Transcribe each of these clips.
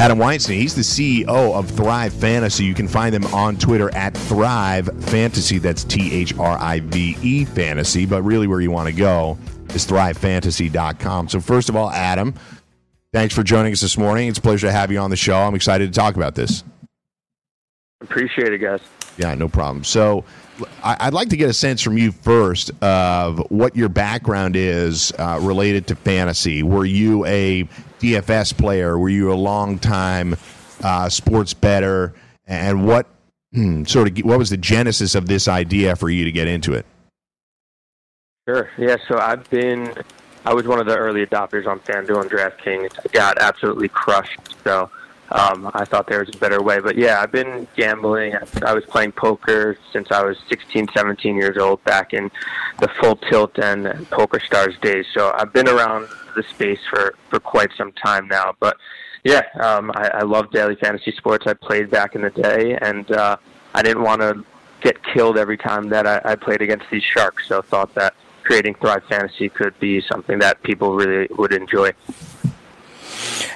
Adam Weinstein, he's the CEO of Thrive Fantasy. You can find them on Twitter at Thrive Fantasy. That's T H R I V E Fantasy. But really, where you want to go is thrivefantasy.com. So, first of all, Adam, thanks for joining us this morning. It's a pleasure to have you on the show. I'm excited to talk about this. Appreciate it, guys. Yeah, no problem. So, I- would like to get a sense from you first of what your background is uh, related to fantasy. Were you a DFS player? Were you a long time uh, sports better? And what hmm, sort of what was the genesis of this idea for you to get into it? Sure. Yeah. So I've been. I was one of the early adopters on FanDuel and DraftKings. I got absolutely crushed. So um, I thought there was a better way. But yeah, I've been gambling. I was playing poker since I was 16, 17 years old back in the full tilt and PokerStars days. So I've been around the space for, for quite some time now. But yeah, um, I, I love daily fantasy sports. I played back in the day, and uh, I didn't want to get killed every time that I, I played against these sharks. So thought that creating Thrive Fantasy could be something that people really would enjoy.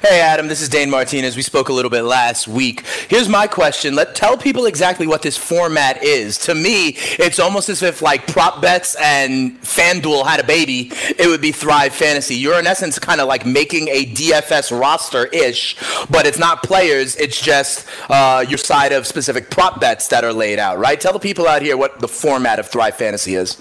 Hey, Adam, this is Dane Martinez. We spoke a little bit last week. Here's my question. Let tell people exactly what this format is. To me, it's almost as if like prop bets and FanDuel had a baby. It would be Thrive Fantasy. You're in essence kind of like making a DFS roster ish, but it's not players. It's just uh, your side of specific prop bets that are laid out, right? Tell the people out here what the format of Thrive Fantasy is.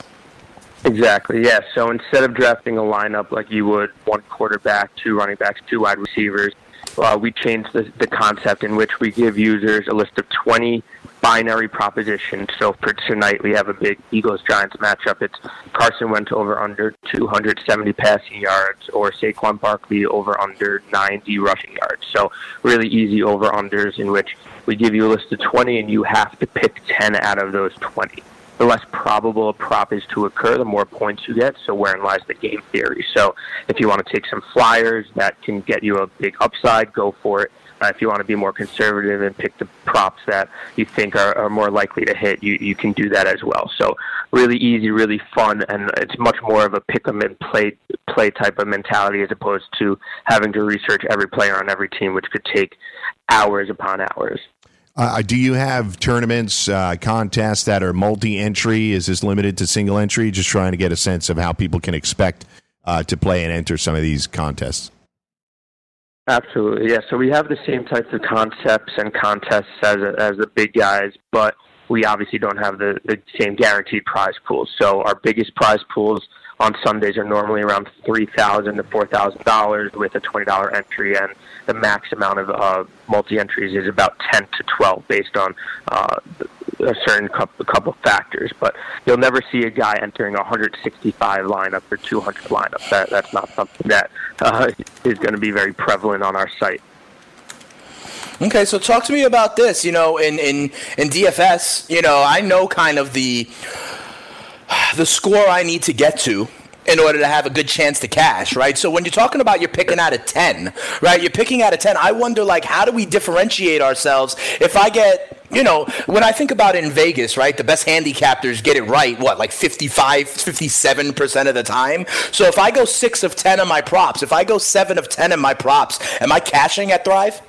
Exactly. Yeah. So instead of drafting a lineup like you would one quarterback, two running backs, two wide receivers, uh, we changed the, the concept in which we give users a list of 20 binary propositions. So for tonight, we have a big Eagles Giants matchup. It's Carson Wentz over under 270 passing yards, or Saquon Barkley over under 90 rushing yards. So really easy over unders in which we give you a list of 20, and you have to pick 10 out of those 20 the less probable a prop is to occur, the more points you get. So wherein lies the game theory. So if you want to take some flyers that can get you a big upside, go for it. Uh, if you want to be more conservative and pick the props that you think are, are more likely to hit, you, you can do that as well. So really easy, really fun, and it's much more of a pick 'em and play play type of mentality as opposed to having to research every player on every team, which could take hours upon hours. Uh, do you have tournaments, uh, contests that are multi-entry? Is this limited to single entry? Just trying to get a sense of how people can expect uh, to play and enter some of these contests. Absolutely, yeah. So we have the same types of concepts and contests as as the big guys, but we obviously don't have the, the same guaranteed prize pools. So our biggest prize pools on Sundays are normally around three thousand to four thousand dollars with a twenty dollar entry, and the max amount of uh, multi entries is about ten to twelve, based on uh, a certain couple, couple factors. But you'll never see a guy entering a 165 lineup or 200 lineup. That that's not something that uh, is going to be very prevalent on our site. Okay, so talk to me about this. You know, in in in DFS, you know, I know kind of the the score I need to get to in order to have a good chance to cash, right? So when you're talking about you're picking out of 10, right? You're picking out of 10. I wonder like how do we differentiate ourselves if I get you know, when I think about it in Vegas, right, the best handicappers get it right, what, like 55, 57% of the time? So if I go 6 of 10 of my props, if I go 7 of 10 of my props, am I cashing at Thrive?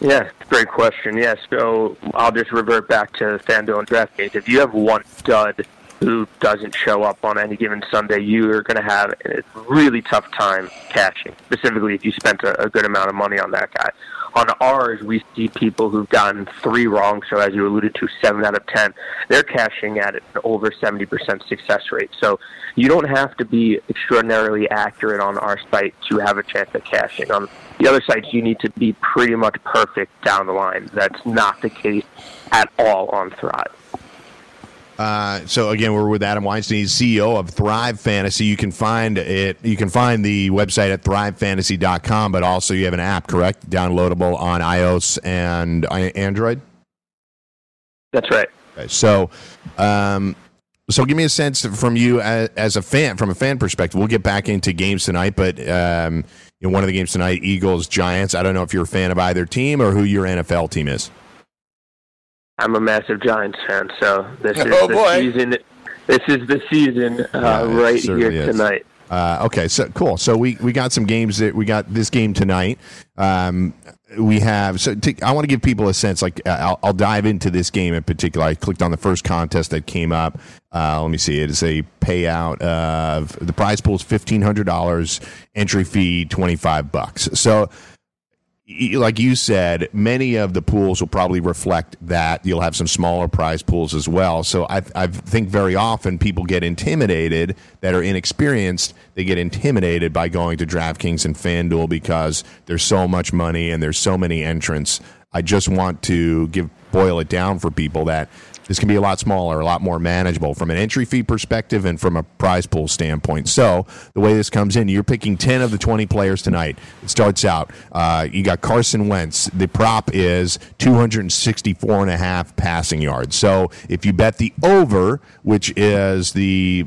Yeah, great question. Yeah, so I'll just revert back to FanDuel and DraftKings. If you have one stud who doesn't show up on any given Sunday, you are going to have a really tough time cashing, specifically if you spent a, a good amount of money on that guy. On ours, we see people who've gotten three wrong, so as you alluded to, seven out of ten. They're cashing at an over 70% success rate. So you don't have to be extraordinarily accurate on our site to have a chance at cashing. On the other sites, you need to be pretty much perfect down the line. That's not the case at all on Thrive. Uh, so again, we're with Adam Weinstein, he's CEO of Thrive Fantasy. You can find it. You can find the website at thrivefantasy.com, but also you have an app, correct? Downloadable on iOS and Android. That's right. Okay, so, um, so give me a sense from you as, as, a fan, from a fan perspective. We'll get back into games tonight, but um, know, one of the games tonight, Eagles Giants. I don't know if you're a fan of either team or who your NFL team is. I'm a massive Giants fan, so this is oh, the boy. season. This is the season uh, yeah, right here is. tonight. Uh, okay, so cool. So we, we got some games that we got this game tonight. Um, we have so I want to give people a sense. Like uh, I'll, I'll, dive into this game in particular. I clicked on the first contest that came up. Uh, let me see. It is a payout of the prize pool is fifteen hundred dollars. Entry fee twenty five bucks. So like you said, many of the pools will probably reflect that. You'll have some smaller prize pools as well. So I, I think very often people get intimidated that are inexperienced. They get intimidated by going to DraftKings and FanDuel because there's so much money and there's so many entrants. I just want to give boil it down for people that this can be a lot smaller, a lot more manageable from an entry fee perspective and from a prize pool standpoint. So the way this comes in, you're picking 10 of the 20 players tonight. It starts out, uh, you got Carson Wentz. The prop is 264 and a half passing yards. So if you bet the over, which is the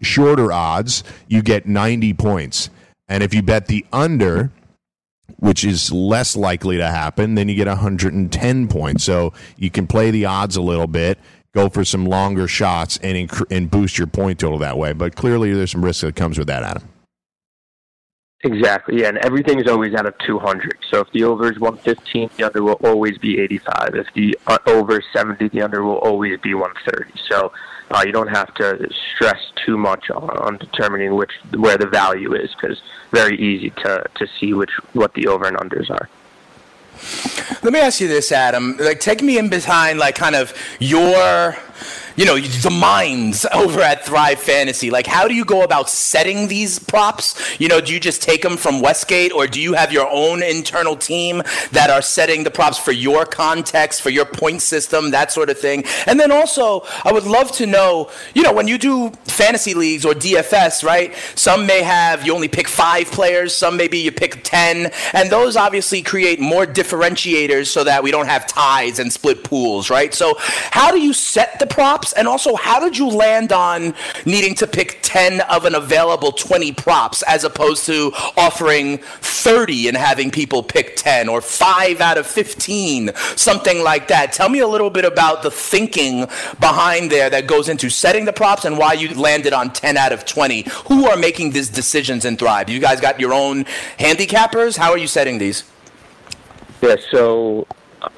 shorter odds, you get 90 points. And if you bet the under, which is less likely to happen, then you get 110 points. So you can play the odds a little bit, go for some longer shots, and inc- and boost your point total that way. But clearly, there's some risk that comes with that, Adam. Exactly, yeah, and everything is always out of 200. So if the over is 115, the under will always be 85. If the uh, over is 70, the under will always be 130. So uh, you don't have to stress too much on, on determining which where the value is because very easy to to see which what the over and unders are. Let me ask you this, Adam. Like, take me in behind, like, kind of your you know, the minds over at Thrive Fantasy. Like, how do you go about setting these props? You know, do you just take them from Westgate, or do you have your own internal team that are setting the props for your context, for your point system, that sort of thing? And then also, I would love to know, you know, when you do fantasy leagues or DFS, right? Some may have you only pick five players, some maybe you pick 10, and those obviously create more differentiators so that we don't have ties and split pools, right? So, how do you set the props? Props? And also, how did you land on needing to pick 10 of an available 20 props as opposed to offering 30 and having people pick 10 or 5 out of 15, something like that? Tell me a little bit about the thinking behind there that goes into setting the props and why you landed on 10 out of 20. Who are making these decisions in Thrive? You guys got your own handicappers? How are you setting these? Yeah, so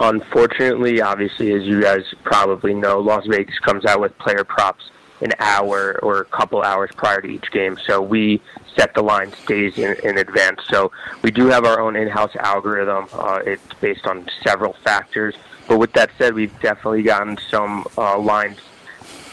unfortunately, obviously, as you guys probably know, Las Vegas comes out with player props an hour or a couple hours prior to each game. So we set the line stays in, in advance. So we do have our own in-house algorithm. Uh, it's based on several factors. But with that said, we've definitely gotten some uh, lines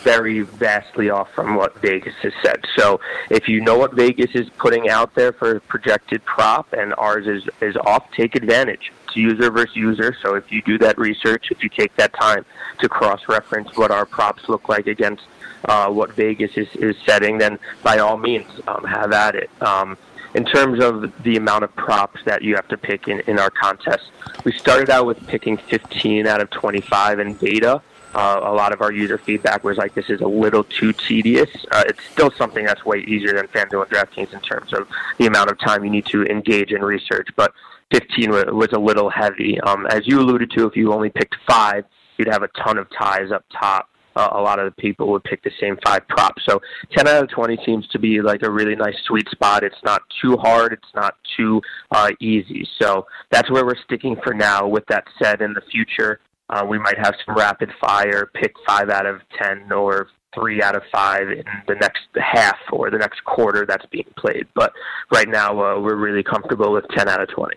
very vastly off from what Vegas has said. So if you know what Vegas is putting out there for a projected prop and ours is, is off, take advantage it's user versus user. So if you do that research, if you take that time to cross-reference what our props look like against uh, what Vegas is, is setting, then by all means, um, have at it. Um, in terms of the amount of props that you have to pick in, in our contest, we started out with picking 15 out of 25 in beta. Uh, a lot of our user feedback was like, this is a little too tedious. Uh, it's still something that's way easier than FanDuel and DraftKings in terms of the amount of time you need to engage in research. But 15 was a little heavy. Um, as you alluded to, if you only picked five, you'd have a ton of ties up top. Uh, a lot of the people would pick the same five props. So 10 out of 20 seems to be like a really nice sweet spot. It's not too hard. It's not too uh, easy. So that's where we're sticking for now. With that said, in the future, uh, we might have some rapid fire, pick five out of 10 or three out of five in the next half or the next quarter that's being played. But right now, uh, we're really comfortable with 10 out of 20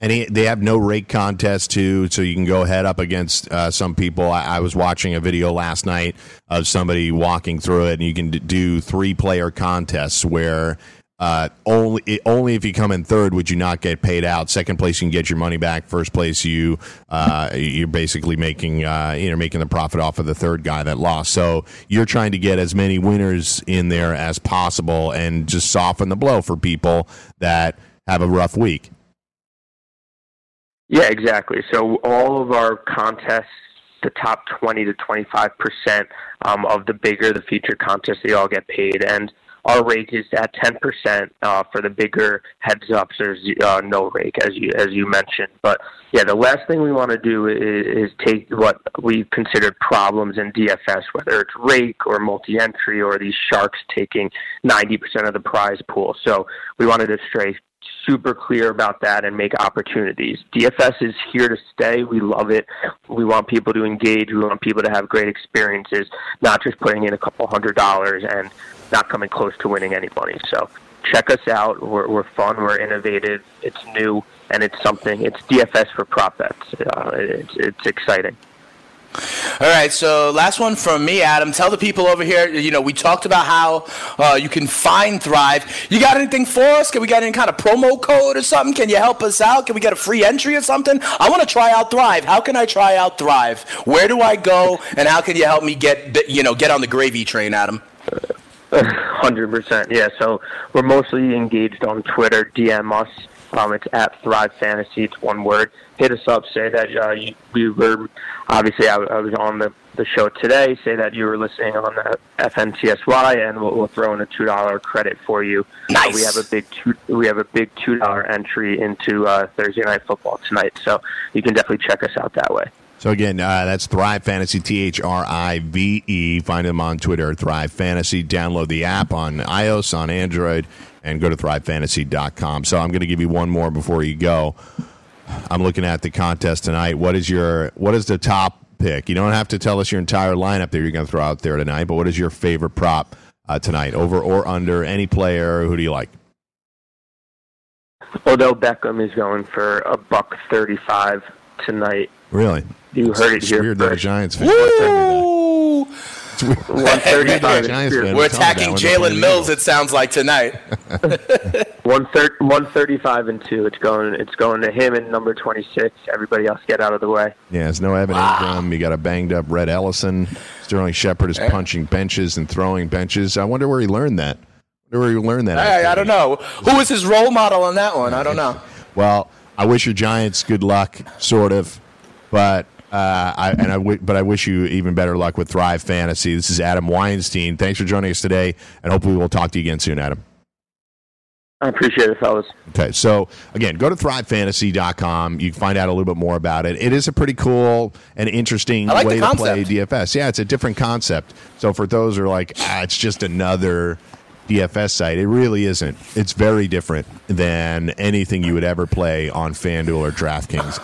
and he, they have no rake contest too, so you can go head up against uh, some people. I, I, was watching a video last night of somebody walking through it, and you can do three player contests where uh, only only if you come in third would you not get paid out. Second place you can get your money back. First place you uh, you're basically making uh, you know making the profit off of the third guy that lost. So you're trying to get as many winners in there as possible and just soften the blow for people that have a rough week. Yeah, exactly. So all of our contests, the top 20 to 25 percent um, of the bigger the feature contests, they all get paid, and our rake is at 10 percent uh, for the bigger heads ups. There's uh, no rake, as you as you mentioned. But yeah, the last thing we want to do is, is take what we considered problems in DFS, whether it's rake or multi-entry or these sharks taking 90 percent of the prize pool. So we wanted to stray super clear about that and make opportunities. DFS is here to stay. We love it. We want people to engage. We want people to have great experiences, not just putting in a couple hundred dollars and not coming close to winning any money. So check us out. We're, we're fun. We're innovative. It's new and it's something. It's DFS for prop bets. Uh, it's, it's exciting. All right, so last one from me, Adam. Tell the people over here. You know, we talked about how uh, you can find Thrive. You got anything for us? Can we get any kind of promo code or something? Can you help us out? Can we get a free entry or something? I want to try out Thrive. How can I try out Thrive? Where do I go? And how can you help me get you know get on the gravy train, Adam? Hundred percent, yeah. So we're mostly engaged on Twitter. DM us. Um, it's at Thrive Fantasy. It's one word. Hit us up. Say that uh, you, we were obviously I, I, was on the, the show today. Say that you were listening on the FNTSY, and we'll, we'll throw in a two dollar credit for you. Nice. Uh, we have a big two, we have a big two dollar entry into uh, Thursday night football tonight. So you can definitely check us out that way. So again, uh, that's Thrive Fantasy, T H R I V E. Find them on Twitter, Thrive Fantasy. Download the app on iOS, on Android, and go to thrivefantasy.com. So I'm going to give you one more before you go. I'm looking at the contest tonight. What is your what is the top pick? You don't have to tell us your entire lineup that you're going to throw out there tonight, but what is your favorite prop uh, tonight? Over or under any player? Who do you like? Odell Beckham is going for a buck thirty-five tonight. Really? You heard it's it here weird first. that a Giants fan. Woo! One thirty-five. Giants fan. We're Tell attacking Jalen Mills. It sounds like tonight. One thir- one thirty-five and two. It's going. It's going to him and number twenty-six. Everybody else, get out of the way. Yeah, there's no Evan Engram. You got a banged up Rhett Ellison. Sterling Shepard is eh. punching benches and throwing benches. I wonder where he learned that. I where he learned that. I, I don't know who was his role model on that one. I don't know. Well, I wish your Giants good luck, sort of, but uh, I and I w- but I wish you even better luck with Thrive Fantasy. This is Adam Weinstein. Thanks for joining us today, and hopefully we'll talk to you again soon, Adam. I appreciate it, fellas. Okay, so again, go to thrivefantasy.com. You can find out a little bit more about it. It is a pretty cool and interesting like way to play. DFS. Yeah, it's a different concept. So for those who are like, ah, it's just another DFS site, it really isn't. It's very different than anything you would ever play on FanDuel or DraftKings.